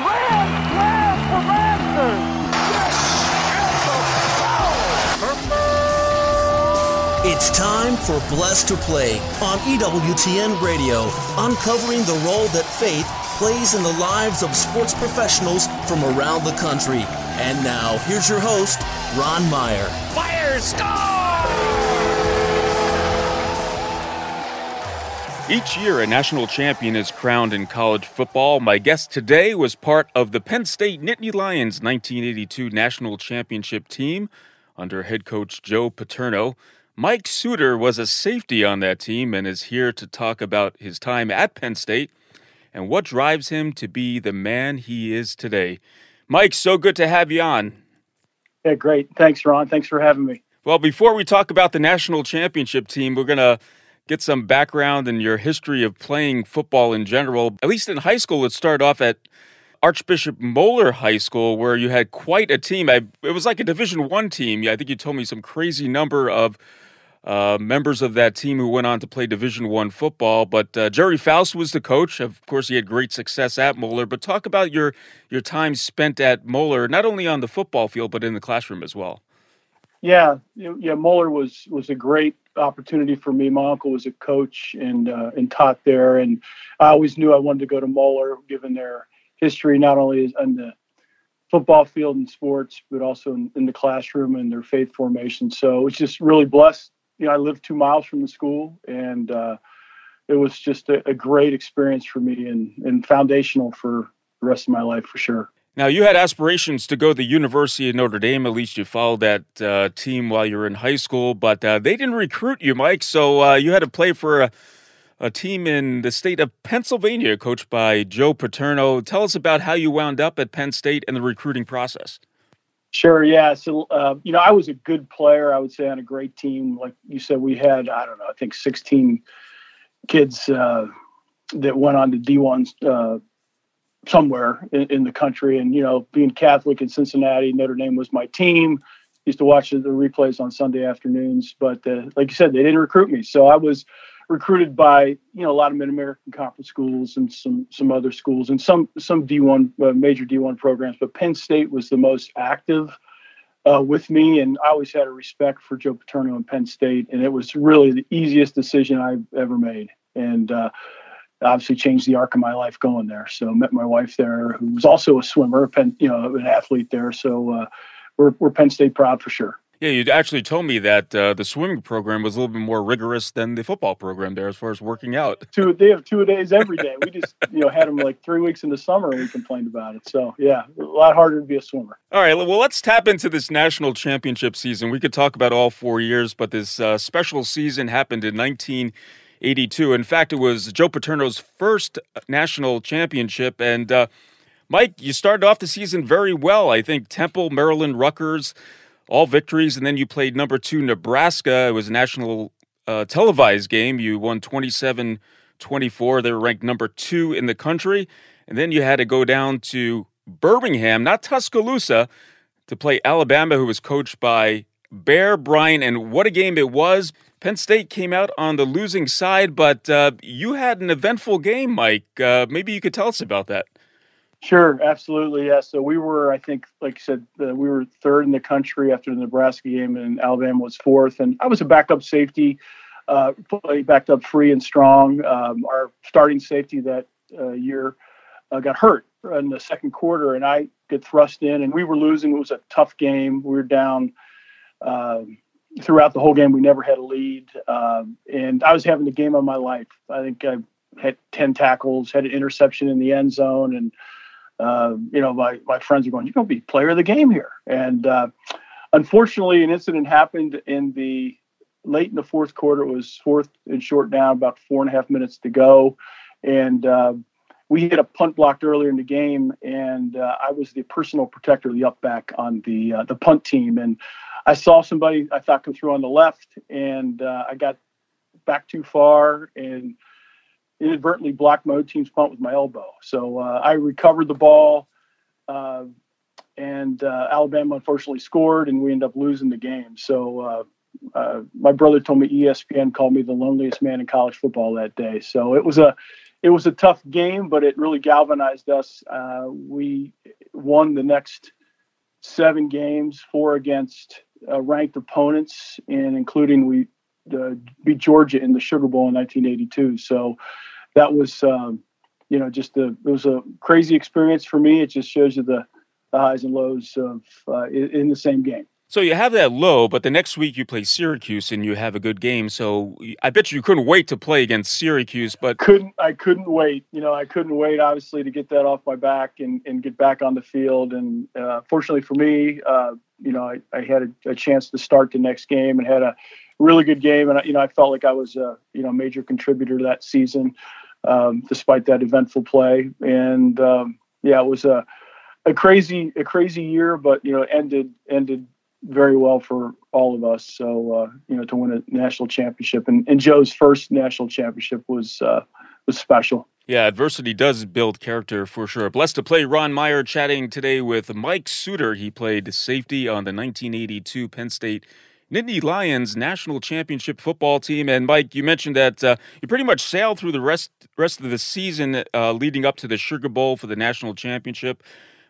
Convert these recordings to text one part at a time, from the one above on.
For Masters. It's time for Blessed to Play on EWTN Radio, uncovering the role that faith plays in the lives of sports professionals from around the country. And now, here's your host, Ron Meyer. Fire score! Each year, a national champion is crowned in college football. My guest today was part of the Penn State Nittany Lions 1982 national championship team under head coach Joe Paterno. Mike Suter was a safety on that team and is here to talk about his time at Penn State and what drives him to be the man he is today. Mike, so good to have you on. Yeah, great. Thanks, Ron. Thanks for having me. Well, before we talk about the national championship team, we're going to get some background in your history of playing football in general. At least in high school, it started off at Archbishop Moeller High School, where you had quite a team. I, it was like a Division One team. I think you told me some crazy number of uh, members of that team who went on to play Division One football. But uh, Gerry Faust was the coach. Of course, he had great success at Moeller. But talk about your your time spent at Moeller, not only on the football field but in the classroom as well. Yeah, yeah. Moeller was was a great opportunity for me. My uncle was a coach and uh, and taught there, and I always knew I wanted to go to Moeller, given their history not only on the football field and sports, but also in, in the classroom and their faith formation. So it's just really blessed you know, I lived two miles from the school, and uh, it was just a, a, great experience for me and, and foundational for the rest of my life for sure. Now, you had aspirations to go to the University of Notre Dame. At least you followed that uh, team while you were in high school, but uh, they didn't recruit you, Mike. So uh, you had to play for a, a, team in the state of Pennsylvania, coached by Joe Paterno. Tell us about how you wound up at Penn State and the recruiting process. Sure. Yeah. So, uh, you know, I was a good player, I would say, on a great team. Like you said, we had, I don't know, I think 16 kids uh, that went on to D1 uh, somewhere in, in, the country. And, you know, being Catholic in Cincinnati, Notre Dame was my team. Used to watch the replays on Sunday afternoons. But uh, like you said, they didn't recruit me. So I was recruited by you know a lot of Mid American Conference schools and some some other schools and some some D1 uh, major D1 programs, but Penn State was the most active uh, with me, and I always had a respect for Joe Paterno and Penn State, and it was really the easiest decision I've ever made, and uh, obviously changed the arc of my life going there. So met my wife there, who was also a swimmer, Penn, you know, an athlete there. So uh, we're we're Penn State proud for sure. Yeah, you actually told me that uh, the swimming program was a little bit more rigorous than the football program there as far as working out. Two, they have two days every day. We just, you know, had them like three weeks in the summer and we complained about it. So, yeah, a lot harder to be a swimmer. All right, well, let's tap into this national championship season. We could talk about all four years, but this uh, special season happened in 1982. In fact, it was Joe Paterno's first national championship. And, uh, Mike, you started off the season very well. I think Temple, Maryland, Rutgers, all victories, and then you played number two Nebraska. It was a national uh, televised game. You won 27 24. They were ranked number two in the country. And then you had to go down to Birmingham, not Tuscaloosa, to play Alabama, who was coached by Bear Bryant. And what a game it was. Penn State came out on the losing side, but uh, you had an eventful game, Mike. Uh, maybe you could tell us about that. Sure, absolutely. Yeah. So we were, I think, like you said, uh, we were third in the country after the Nebraska game, and Alabama was fourth. And I was a backup safety, uh, backed up free and strong. Um, our starting safety that uh, year uh, got hurt in the second quarter, and I get thrust in, and we were losing. It was a tough game. We were down. Um, throughout the whole game, we never had a lead, um, and I was having the game of my life. I think I had ten tackles, had an interception in the end zone, and uh, you know, my, my friends are going, you're going to be player of the game here. And uh, unfortunately, an incident happened in the late in the fourth quarter. It was fourth and short down, about four and a half minutes to go. And uh, we hit a punt blocked earlier in the game, and uh, I was the personal protector, the up back on the uh, the punt team. And I saw somebody I thought come through on the left, and uh, I got back too far and – inadvertently blocked my own team's punt with my elbow. So uh, I recovered the ball, uh, and uh, Alabama unfortunately scored, and we ended up losing the game. So my brother told me ESPN called me the loneliest man in college football that day. So it was a it was a tough game, but it really galvanized us. Uh, we won the next seven games, four against uh, ranked opponents, and including we uh, beat Georgia in the Sugar Bowl in 1982. So that was, um, you know, just a it was a crazy experience for me. It just shows you the, the highs and lows of uh, in, in the same game. So you have that low, but the next week you play Syracuse and you have a good game. So I bet you couldn't wait to play against Syracuse. But couldn't I couldn't wait. You know, I couldn't wait obviously to get that off my back and, and get back on the field. And uh, fortunately for me, uh, you know, I, I had a, a, chance to start the next game and had a really good game. And you know, I felt like I was a you know major contributor to that season, um, despite that eventful play. And um, yeah, it was a a crazy a crazy year, but you know, ended ended very well for all of us. So uh, you know, to win a national championship and, and Joe's first national championship was uh, was special. Yeah, adversity does build character for sure. Blessed to play Ron Meyer chatting today with Mike Suter. He played safety on the 1982 Penn State Nittany Lions national championship football team. And Mike, you mentioned that uh, you pretty much sailed through the rest rest of the season uh, leading up to the Sugar Bowl for the national championship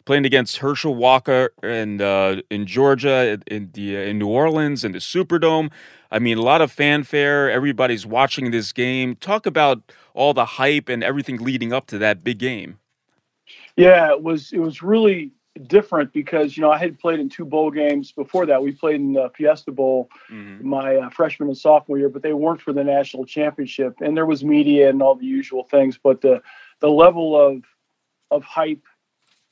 playing against Herschel Walker and uh, in Georgia, in the in New Orleans, in the Superdome. I mean, a lot of fanfare. Everybody's watching this game. Talk about all the hype and everything leading up to that big game. Yeah, it was it was really different because you know I had played in two bowl games before that. We played in the Fiesta Bowl mm-hmm. my uh, freshman and sophomore year, but they weren't for the national championship. And there was media and all the usual things, but the the level of of hype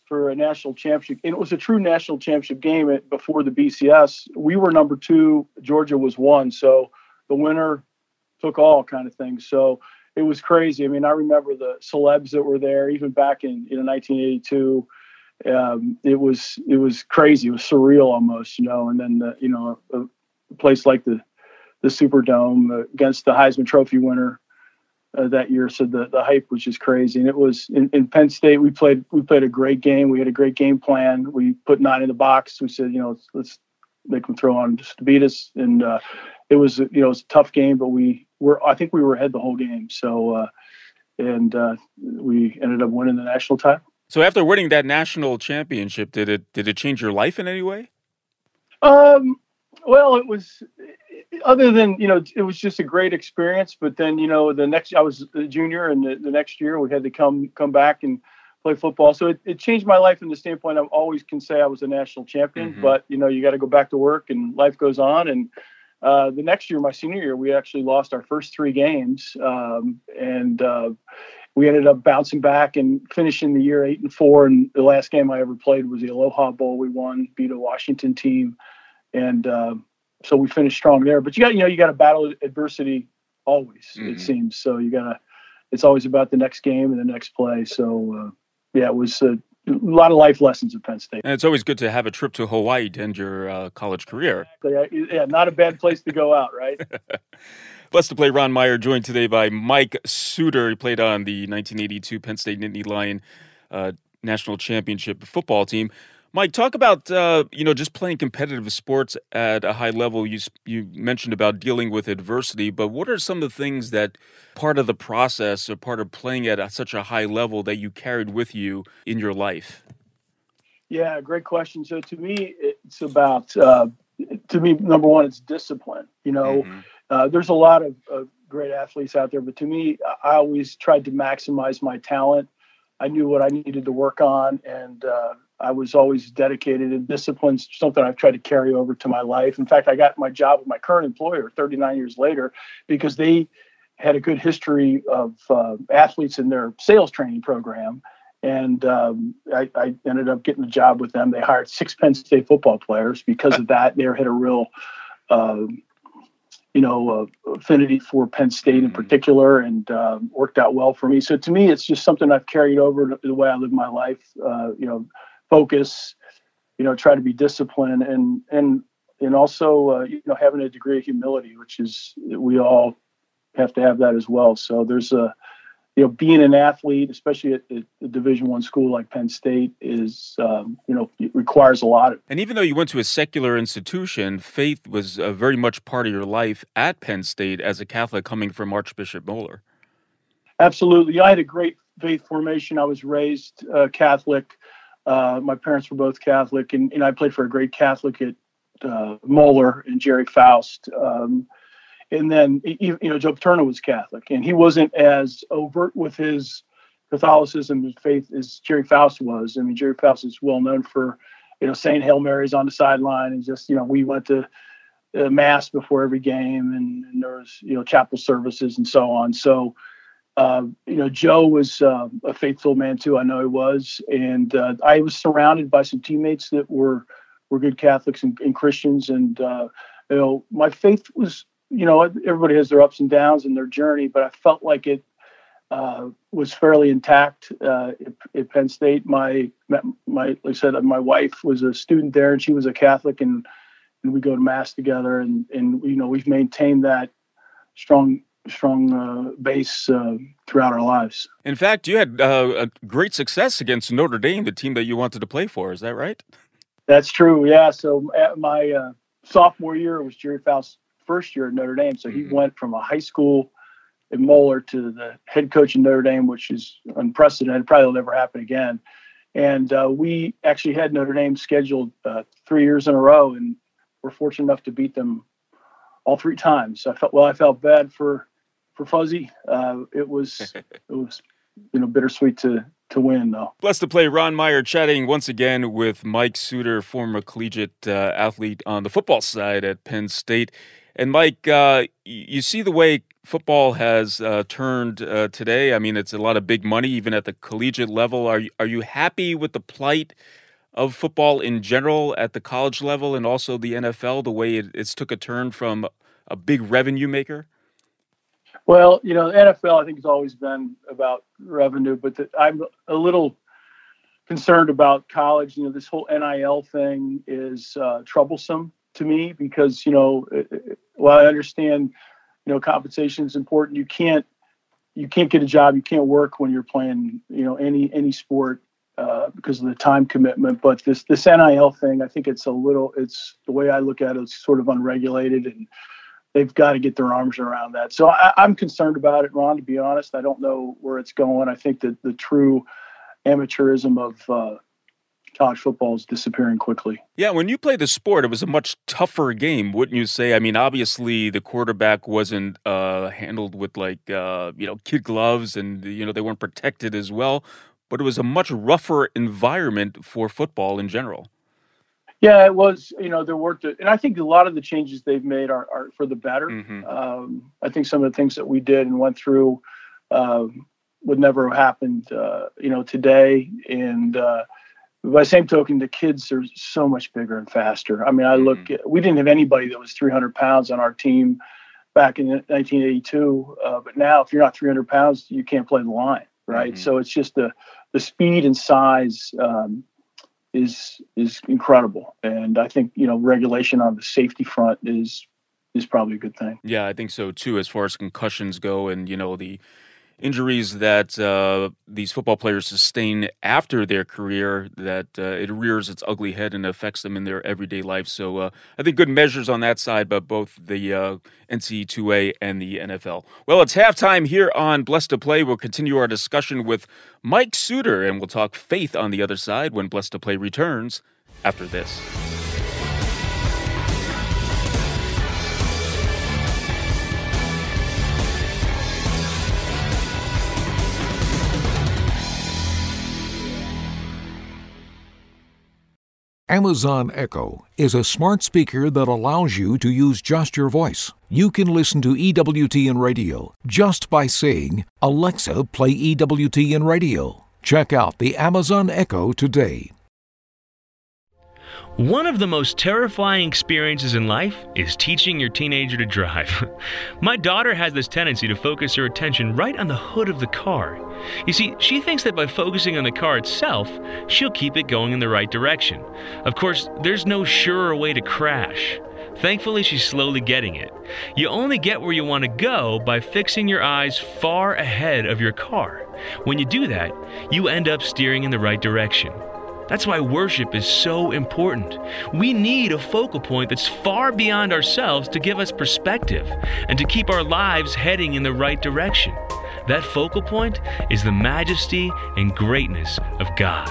for a national championship. And it was a true national championship game before the BCS. We were number two, Georgia was one. So the winner took all kind of thing. So it was crazy. I mean, I remember the celebs that were there, even back in know 1982. Um, it was it was crazy. It was surreal almost, you know. And then the, you know a, a place like the the Superdome against the Heisman Trophy winner uh, that year. So the, the hype was just crazy. And it was in, in Penn State. We played we played a great game. We had a great game plan. We put nine in the box. We said, you know, let's, let's make them throw on just to beat us. And uh, it was you know it was a tough game, but we were I think we were ahead the whole game. So uh, and uh, we ended up winning the national title. So after winning that national championship, did it did it change your life in any way? Um, well, it was other than you know it was just a great experience but then you know the next i was a junior and the, the next year we had to come come back and play football. So it, it changed my life from the standpoint i always can say i was a national champion mm-hmm. but you know you got to go back to work and life goes on. And uh, the next year my senior year we actually lost our first three games um, and uh, we ended up bouncing back and finishing the year eight and four. And the last game i ever played was the aloha bowl we won beat a washington team. And uh, so we finished strong there. But you got you know you got to battle adversity always. Mm-hmm. It seems so. You got to. It's always about the next game and the next play. So uh, yeah, it was a, a, lot of life lessons at Penn State. And it's always good to have a trip to Hawaii to end your uh, college career. Yeah, yeah, not a bad place to go out, right? Blessed to play Ron Meyer, joined today by Mike Suter. He played on the 1982 Penn State Nittany Lion uh, national championship football team. Mike, talk about uh, you know just playing competitive sports at a high level. You you mentioned about dealing with adversity, but what are some of the things that part of the process or part of playing at such a high level that you carried with you in your life? Yeah, great question. So to me, it's about uh, to me number one, it's discipline. You know, mm-hmm. uh, there's a lot of, of great athletes out there, but to me, I always tried to maximize my talent. I knew what I needed to work on, and uh, I was always dedicated and disciplined, something I've tried to carry over to my life. In fact, I got my job with my current employer 39 years later because they had a good history of uh, athletes in their sales training program. And um, I, I, ended up getting a job with them. They hired six Penn State football players because of that. They had a real, uh, you know, uh, affinity for Penn State in mm-hmm. particular, and um, worked out well for me. So to me, it's just something I've carried over the way I live my life. Uh, you know, focus, you know, try to be disciplined and and and also uh, you know having a degree of humility, which is we all have to have that as well. So there's a you know being an athlete, especially at, at a Division One school like Penn State, is um, you know requires a lot. Of- and even though you went to a secular institution, faith was uh, very much part of your life at Penn State as a Catholic coming from Archbishop Moeller. Absolutely. I had a great faith formation. I was raised uh, Catholic. Uh, my parents were both Catholic, and, and I played for a great Catholic at uh, Moeller and Gerry Faust. Um, and then, you know, Joe Paterno was Catholic, and he wasn't as overt with his Catholicism and faith as Gerry Faust was. I mean, Gerry Faust is well known for, you know, saying Hail Marys on the sideline, and just, you know, we went to uh, mass before every game, and, and, there was, you know, chapel services and so on. So, uh, you know, Joe was uh, a faithful man too. I know he was, and uh, I was surrounded by some teammates that were were good Catholics and, and Christians, and uh, you know, my faith was you know, everybody has their ups and downs in their journey, but I felt like it uh, was fairly intact at, at, Penn State. My, my, like I said, my wife was a student there, and she was a Catholic, and and we go to mass together, and and you know, we've maintained that strong strong uh, base uh, throughout our lives. In fact, you had uh, a great success against Notre Dame, the team that you wanted to play for. Is that right? That's true. Yeah. So my uh, sophomore year was Gerry Faust first year at Notre Dame. So he mm-hmm. went from a high school in Moeller to the head coach in Notre Dame, which is unprecedented. Probably will never happen again. And uh, we actually had Notre Dame scheduled uh, three years in a row, and we're fortunate enough to beat them all three times. So I felt well. I felt bad for for Fuzzy. Uh, it was it was you know bittersweet to to win though. Blessed to play Ron Meyer chatting once again with Mike Suter, former collegiate uh, athlete on the football side at Penn State. And Mike, uh, you see the way football has uh, turned uh, today. I mean, it's a lot of big money, even at the collegiate level. Are you, are you happy with the plight of football in general at the college level and also the NFL, the way it, it's took a turn from a big revenue maker? Well, you know, the NFL I think has always been about revenue, but the, I'm a little concerned about college. You know, this whole NIL thing is uh, troublesome to me because you know while I understand you know compensation is important, you can't you can't get a job, you can't work when you're playing you know any any sport uh, because of the time commitment. But this this NIL thing, I think it's a little it's the way I look at it, it's sort of unregulated and they've got to get their arms around that. So I, am concerned about it, Ron. To be honest, I don't know where it's going. I think that the true amateurism of uh, college football is disappearing quickly. Yeah, when you played the sport, it was a much tougher game, wouldn't you say? I mean, obviously the quarterback wasn't uh, handled with like uh, you know kid gloves, and you know they weren't protected as well. But it was a much rougher environment for football in general. Yeah, it was. You know, there worked, and I think a lot of the changes they've made are, are for the better. Mm-hmm. Um, I think some of the things that we did and went through um, would never have happened, uh, you know, today. And uh, by the same token, the kids are so much bigger and faster. I mean, I look, mm-hmm. at, we didn't have anybody that was 300 pounds on our team back in 1982. Uh, but now, if you're not 300 pounds, you can't play the line, right? Mm-hmm. So it's just the the speed and size um, is is incredible, and I think you know regulation on the safety front is is probably a good thing. Yeah, I think so too. As far as concussions go, and you know the injuries that uh, these football players sustain after their career that uh, it rears its ugly head and affects them in their everyday life. So uh, I think good measures on that side, but both the uh, NC2A and the NFL. Well, it's halftime here on Blessed to Play. We'll continue our discussion with Mike Suter, and we'll talk faith on the other side when Blessed to Play returns after this. Amazon Echo is a smart speaker that allows you to use just your voice. You can listen to EWTN radio just by saying, Alexa, play EWTN radio. Check out the Amazon Echo today. One of the most terrifying experiences in life is teaching your teenager to drive. My daughter has this tendency to focus her attention right on the hood of the car. You see, she thinks that by focusing on the car itself, she'll keep it going in the right direction. Of course, there's no surer way to crash. Thankfully, she's slowly getting it. You only get where you want to go by fixing your eyes far ahead of your car. When you do that, you end up steering in the right direction. That's why worship is so important. We need a focal point that's far beyond ourselves to give us perspective and to keep our lives heading in the right direction. That focal point is the majesty and greatness of God.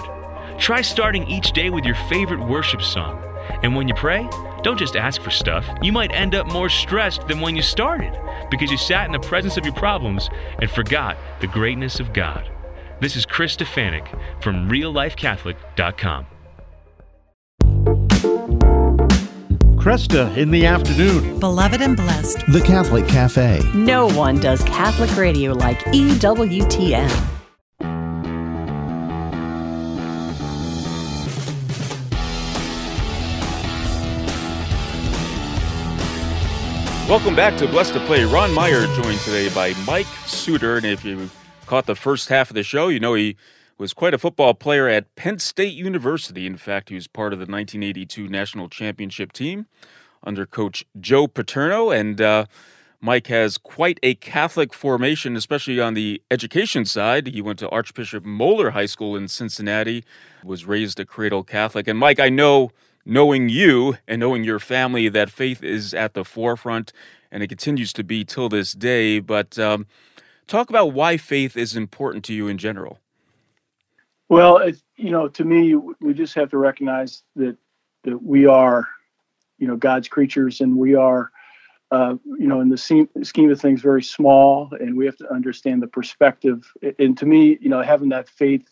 Try starting each day with your favorite worship song. And when you pray, don't just ask for stuff. You might end up more stressed than when you started because you sat in the presence of your problems and forgot the greatness of God. This is Chris Stefanick from reallifecatholic.com. Kresta in the afternoon. Beloved and blessed. The Catholic Cafe. No one does Catholic radio like EWTN. Welcome back to Blessed to Play. Ron Meyer joined today by Mike Suter. And if you caught the first half of the show, you know he was quite a football player at Penn State University. In fact, he was part of the 1982 national championship team under coach Joe Paterno. And uh, Mike has quite a Catholic formation, especially on the education side. He went to Archbishop Moeller High School in Cincinnati, was raised a cradle Catholic. And Mike, I know knowing you and knowing your family that faith is at the forefront and it continues to be till this day. But um, talk about why faith is important to you in general. Well, it's, you know, to me, we just have to recognize that that we are, you know, God's creatures, and we are, uh, you know, in the scheme of things, very small, and we have to understand the perspective. And to me, you know, having that faith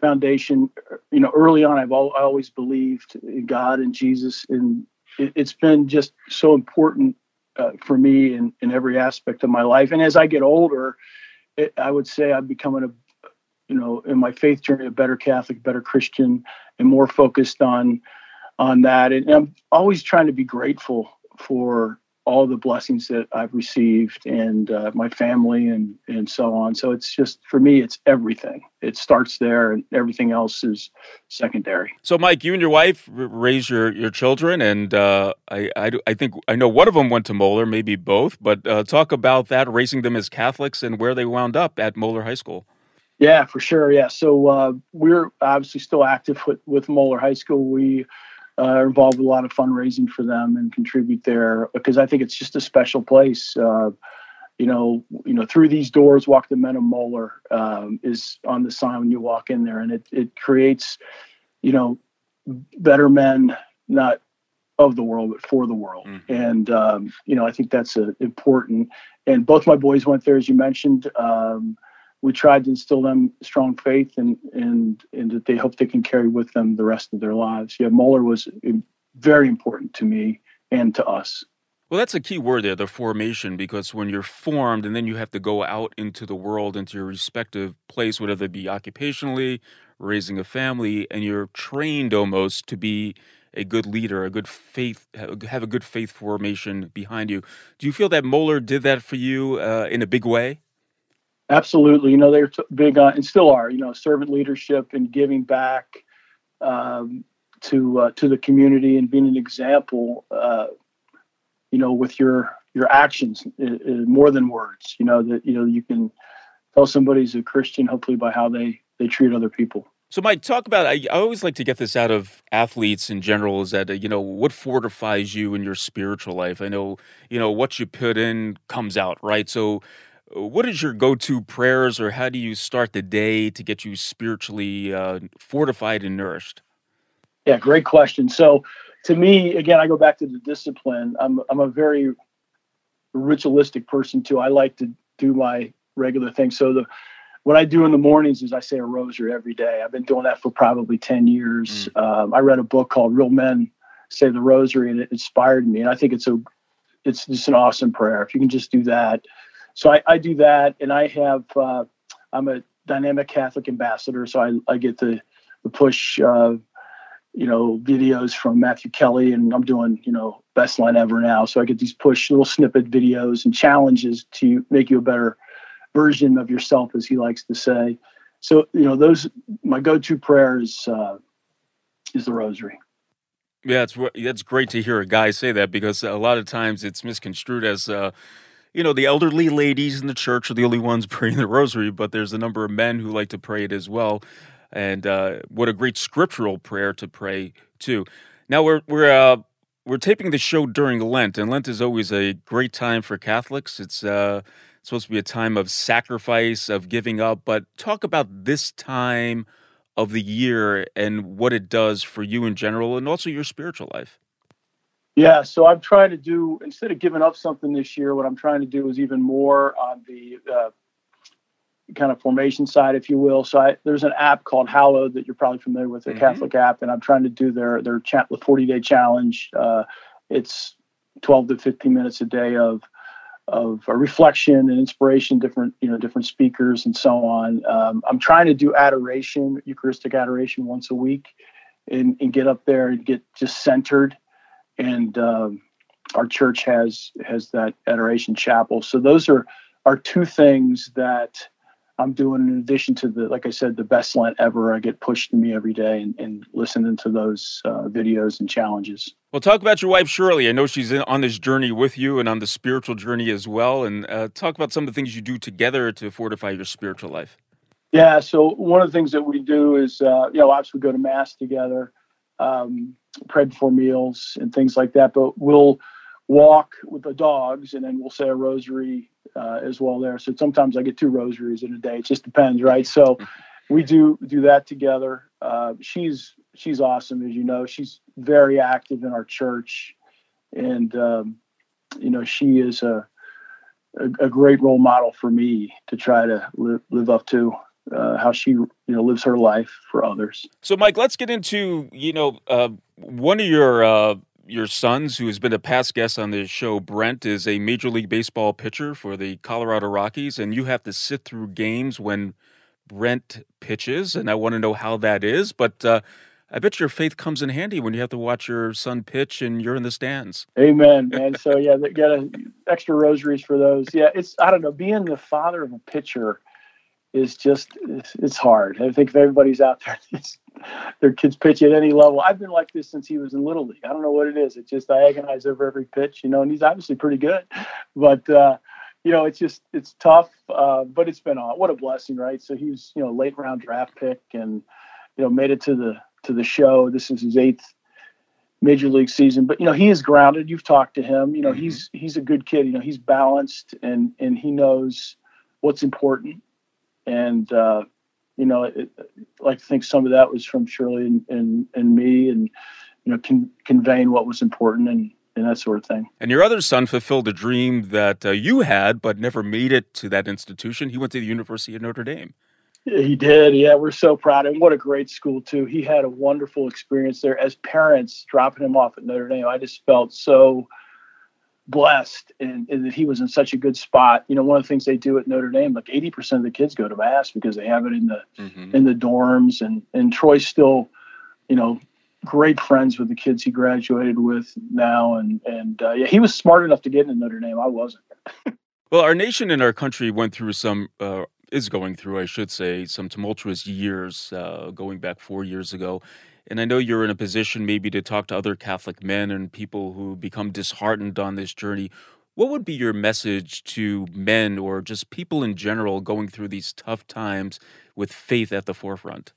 foundation, you know, early on, I've al- I always believed in God and Jesus, and it, has been just so important uh, for me in, in every aspect of my life. And as I get older, it, I would say I'm becoming a, you know, in my faith journey, a better Catholic, better Christian, and more focused on on that. And I'm always trying to be grateful for all the blessings that I've received and uh, my family and and so on. So it's just for me, it's everything. It starts there, and everything else is secondary. So, Mike, you and your wife raise your your children, and uh, I, I, I think I know one of them went to Moeller, maybe both. But uh, talk about that, raising them as Catholics, and where they wound up at Moeller High School. Yeah, for sure. Yeah, so uh, we're obviously still active with with Moeller High School. We uh, involved with a lot of fundraising for them and contribute there because I think it's just a special place. Uh, you know, you know, through these doors, walk the men of Moeller um, is on the sign when you walk in there, and it it creates, you know, better men, not of the world, but for the world. Mm-hmm. And um, you know, I think that's a, important. And both my boys went there, as you mentioned. Um, we tried to instill them strong faith and and and that they hope they can carry with them the rest of their lives. Yeah, Moeller was very important to me and to us. Well, that's a key word there, the formation, because when you're formed and then you have to go out into the world, into your respective place, whether it be occupationally, raising a family, and you're trained almost to be a good leader, a good faith, have a good faith formation behind you. Do you feel that Moeller did that for you uh, in a big way? Absolutely. You know, they're t- big on and still are, you know, servant leadership and giving back um, to uh, to the community and being an example, uh, you know, with your your actions more than words. You know that you know you can tell somebody's a Christian hopefully by how they they treat other people. So, Mike, talk about. I, I always like to get this out of athletes in general. Is that uh, you know what fortifies you in your spiritual life? I know you know what you put in comes out, right? So, what is your go-to prayers or how do you start the day to get you spiritually uh, fortified and nourished? Yeah great question. So to me again i go back to the discipline. I'm, I'm a very ritualistic person too. I like to do my regular things so the what i do in the mornings is i say a rosary every day. I've been doing that for probably 10 years. Mm. um, i read a book called real men say the rosary and it inspired me and i think it's a it's just an awesome prayer. If you can just do that so I, I do that, and I have uh, I'm a dynamic Catholic ambassador, so I, I get the the push, uh, you know, videos from Matthew Kelly, and I'm doing you know best Lent ever now. So I get these push little snippet videos and challenges to make you a better version of yourself, as he likes to say. So you know, those my go-to prayer is uh, is the Rosary. Yeah, it's that's great to hear a guy say that because a lot of times it's misconstrued as uh, you know, the elderly ladies in the church are the only ones praying the rosary, but there's a number of men who like to pray it as well. And uh, what a great scriptural prayer to pray too. Now we're we're uh, we're taping the show during Lent, and Lent is always a great time for Catholics. It's uh, supposed to be a time of sacrifice, of giving up. But talk about this time of the year and what it does for you in general and also your spiritual life. Yeah, so I'm trying to do instead of giving up something this year, what I'm trying to do is even more on the uh, kind of formation side, if you will. So I, there's an app called Hallowed that you're probably familiar with, a mm-hmm. Catholic app, and I'm trying to do their their chat the 40 day challenge. Uh, it's 12 to 15 minutes a day of of reflection and inspiration, different you know different speakers and so on. Um, I'm trying to do adoration, Eucharistic adoration, once a week, and, and get up there and get just centered and um, our church has has that adoration chapel. So those are are two things that I'm doing in addition to the, like I said, the best Lent ever. I get pushed to me every day and, and listening to those uh, videos and challenges. Well, talk about your wife, Shirley. I know she's in, on this journey with you and on the spiritual journey as well. And uh, talk about some of the things you do together to fortify your spiritual life. Yeah. So one of the things that we do is, uh, you know, obviously we go to mass together um, pray before meals and things like that. But we'll walk with the dogs and then we'll say a rosary uh, as well there. So sometimes I get two rosaries in a day. It just depends, right? So we do do that together. Uh, she's she's awesome, as you know. She's very active in our church, and um, you know she is a, a, a great role model for me to try to live, live up to uh, how she you know lives her life for others. So, Mike, let's get into you know uh, one of your uh, your sons who has been a past guest on this show. Brent is a Major League Baseball pitcher for the Colorado Rockies, and you have to sit through games when Brent pitches, and I want to know how that is, but. Uh, I bet your faith comes in handy when you have to watch your son pitch and you're in the stands. Amen, man. so yeah, they got a, extra rosaries for those. Yeah, it's I don't know, being the father of a pitcher is just it's, it's hard. I think if everybody's out there, their kids pitch at any level. I've been like this since he was in little league. I don't know what it is. It's just I agonize over every pitch, you know. And he's obviously pretty good, but uh, you know, it's just it's tough. Uh, but it's been on. What a blessing, right? So he was you know late round draft pick, and you know made it to the to the show. This is his eighth major league season but you know he is grounded you've talked to him you know mm-hmm. he's he's a good kid you know he's balanced and and he knows what's important and uh, you know, it, I like to think some of that was from Shirley and, and, and me, and you know, con- conveying what was important and and that sort of thing. And your other son fulfilled a dream that uh, you had, but never made it to that institution. He went to the University of Notre Dame. He did. Yeah, we're so proud. And what a great school, too. He had a wonderful experience there. As parents dropping him off at Notre Dame, I just felt so blessed and, and, that he was in such a good spot. You know, one of the things they do at Notre Dame, like 80% of the kids go to mass because they have it in the mm-hmm. in the dorms and and Troy's still, you know, great friends with the kids he graduated with now and and uh, yeah, he was smart enough to get into Notre Dame. I wasn't. well, our nation and our country went through some uh, is going through, I should say, some tumultuous years uh, going back 4 years ago. And I know you're in a position maybe to talk to other Catholic men and people who become disheartened on this journey. What would be your message to men or just people in general going through these tough times with faith at the forefront?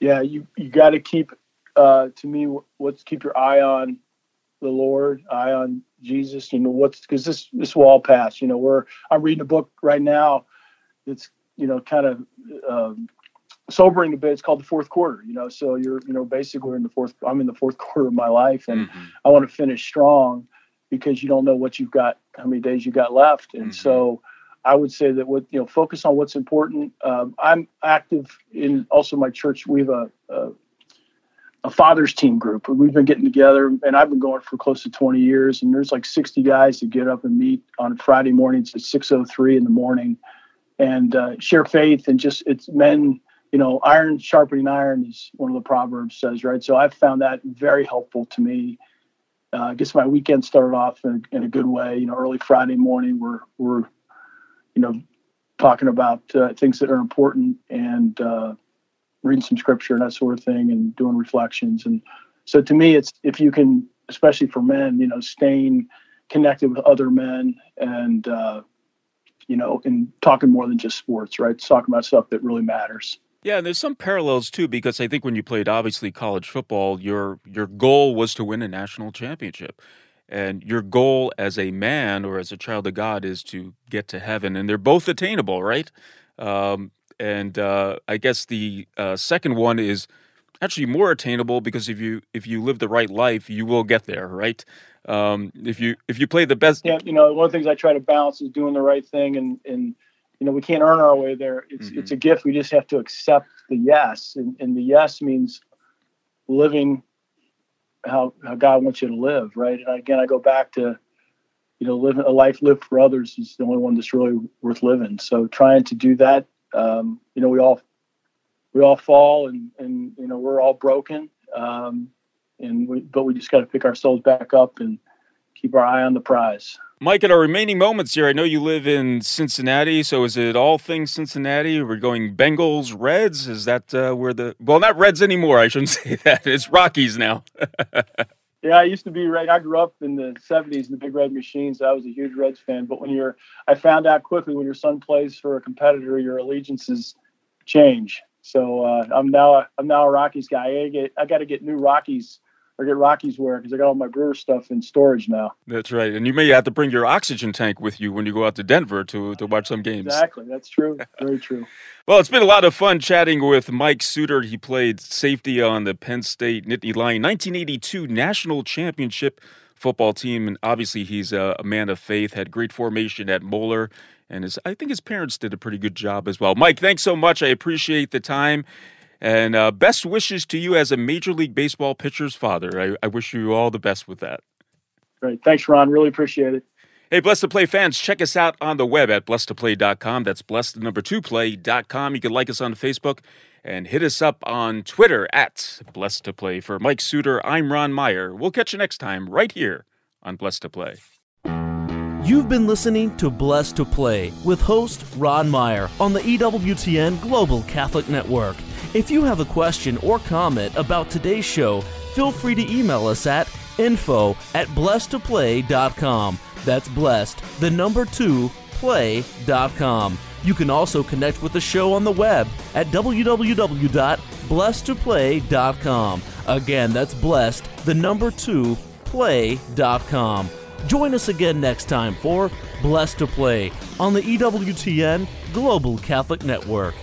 Yeah, you you got to keep uh, to me what's keep your eye on the Lord, eye on Jesus. You know what's because this this will all pass. You know, we're I'm reading a book right now. It's you know kind of um, sobering a bit. It's called the fourth quarter, you know. So you're, you know, basically in the fourth. I'm in the fourth quarter of my life, and mm-hmm. I want to finish strong because you don't know what you've got, how many days you got left, and mm-hmm. so I would say that what you know, focus on what's important. Um, I'm active in also my church. We have a, a a fathers team group. We've been getting together, and I've been going for close to 20 years. And there's like 60 guys that get up and meet on Friday mornings at 6:03 in the morning, and uh, share faith and just it's men you know, iron sharpening iron is one of the proverbs says, right? So I've found that very helpful to me. Uh, I guess my weekend started off in, in, a good way. You know, early Friday morning, we're we're, you know, talking about uh, things that are important and uh, reading some scripture and that sort of thing, and doing reflections. And so, to me, it's if you can, especially for men, you know, staying connected with other men and uh, you know, and talking more than just sports, right? talking about stuff that really matters. Yeah, and there's some parallels too because I think when you played obviously college football, your your goal was to win a national championship. and your goal as a man or as a child of God is to get to heaven, and they're both attainable, right? Um, and uh, I guess the uh, second one is actually more attainable because if you if you live the right life, you will get there, right? Um, if you if you play the best, yeah, you know, one of the things I try to balance is doing the right thing, and and you know, we can't earn our way there. It's mm-hmm. it's a gift. We just have to accept the yes, and, and the yes means living how how God wants you to live, right? And again, I go back to you know, living a life lived for others is the only one that's really worth living. So trying to do that, um, you know, we all we all fall and and you know we're all broken, um, and we but we just got to pick ourselves back up and keep our eye on the prize. Mike, in our remaining moments here, I know you live in Cincinnati, so is it all things Cincinnati? We're going Bengals, Reds. Is that uh, where the well, not Reds anymore? I shouldn't say that. It's Rockies now. yeah, I used to be right. I grew up in the '70s, the Big Red Machines. So I was a huge Reds fan. But when you're, I found out quickly when your son plays for a competitor, your allegiances change. So uh, I'm now I'm now a Rockies guy. I get I got to get new Rockies or get Rockies wear because I got all my Brewer stuff in storage now. That's right, and you may have to bring your oxygen tank with you when you go out to Denver to to watch some games. Exactly, that's true. Very true. well, it's been a lot of fun chatting with Mike Suter. He played safety on the Penn State Nittany Lion 1982 National Championship football team, and obviously he's a, a man of faith. Had great formation at Moeller and his, I think his parents did a pretty good job as well. Mike, thanks so much. I appreciate the time. And uh, best wishes to you as a Major League Baseball pitcher's father. I, I wish you all the best with that. Great. Thanks, Ron. Really appreciate it. Hey, Blessed to Play fans, check us out on the web at blessedtoplay.com. That's blessed number two play.com. You can like us on Facebook and hit us up on Twitter at Blessed to Play. For Mike Suter, I'm Ron Meyer. We'll catch you next time right here on Blessed to Play. You've been listening to Blessed to Play with host Ron Meyer on the EWTN Global Catholic Network. If you have a question or comment about today's show, feel free to email us at info at blessedtoplay.com. That's blessed, the number two, play.com. You can also connect with the show on the web at www.blessedtoplay.com. Again, that's blessed, the number two, play.com. Join us again next time for Blessed to Play on the EWTN Global Catholic Network.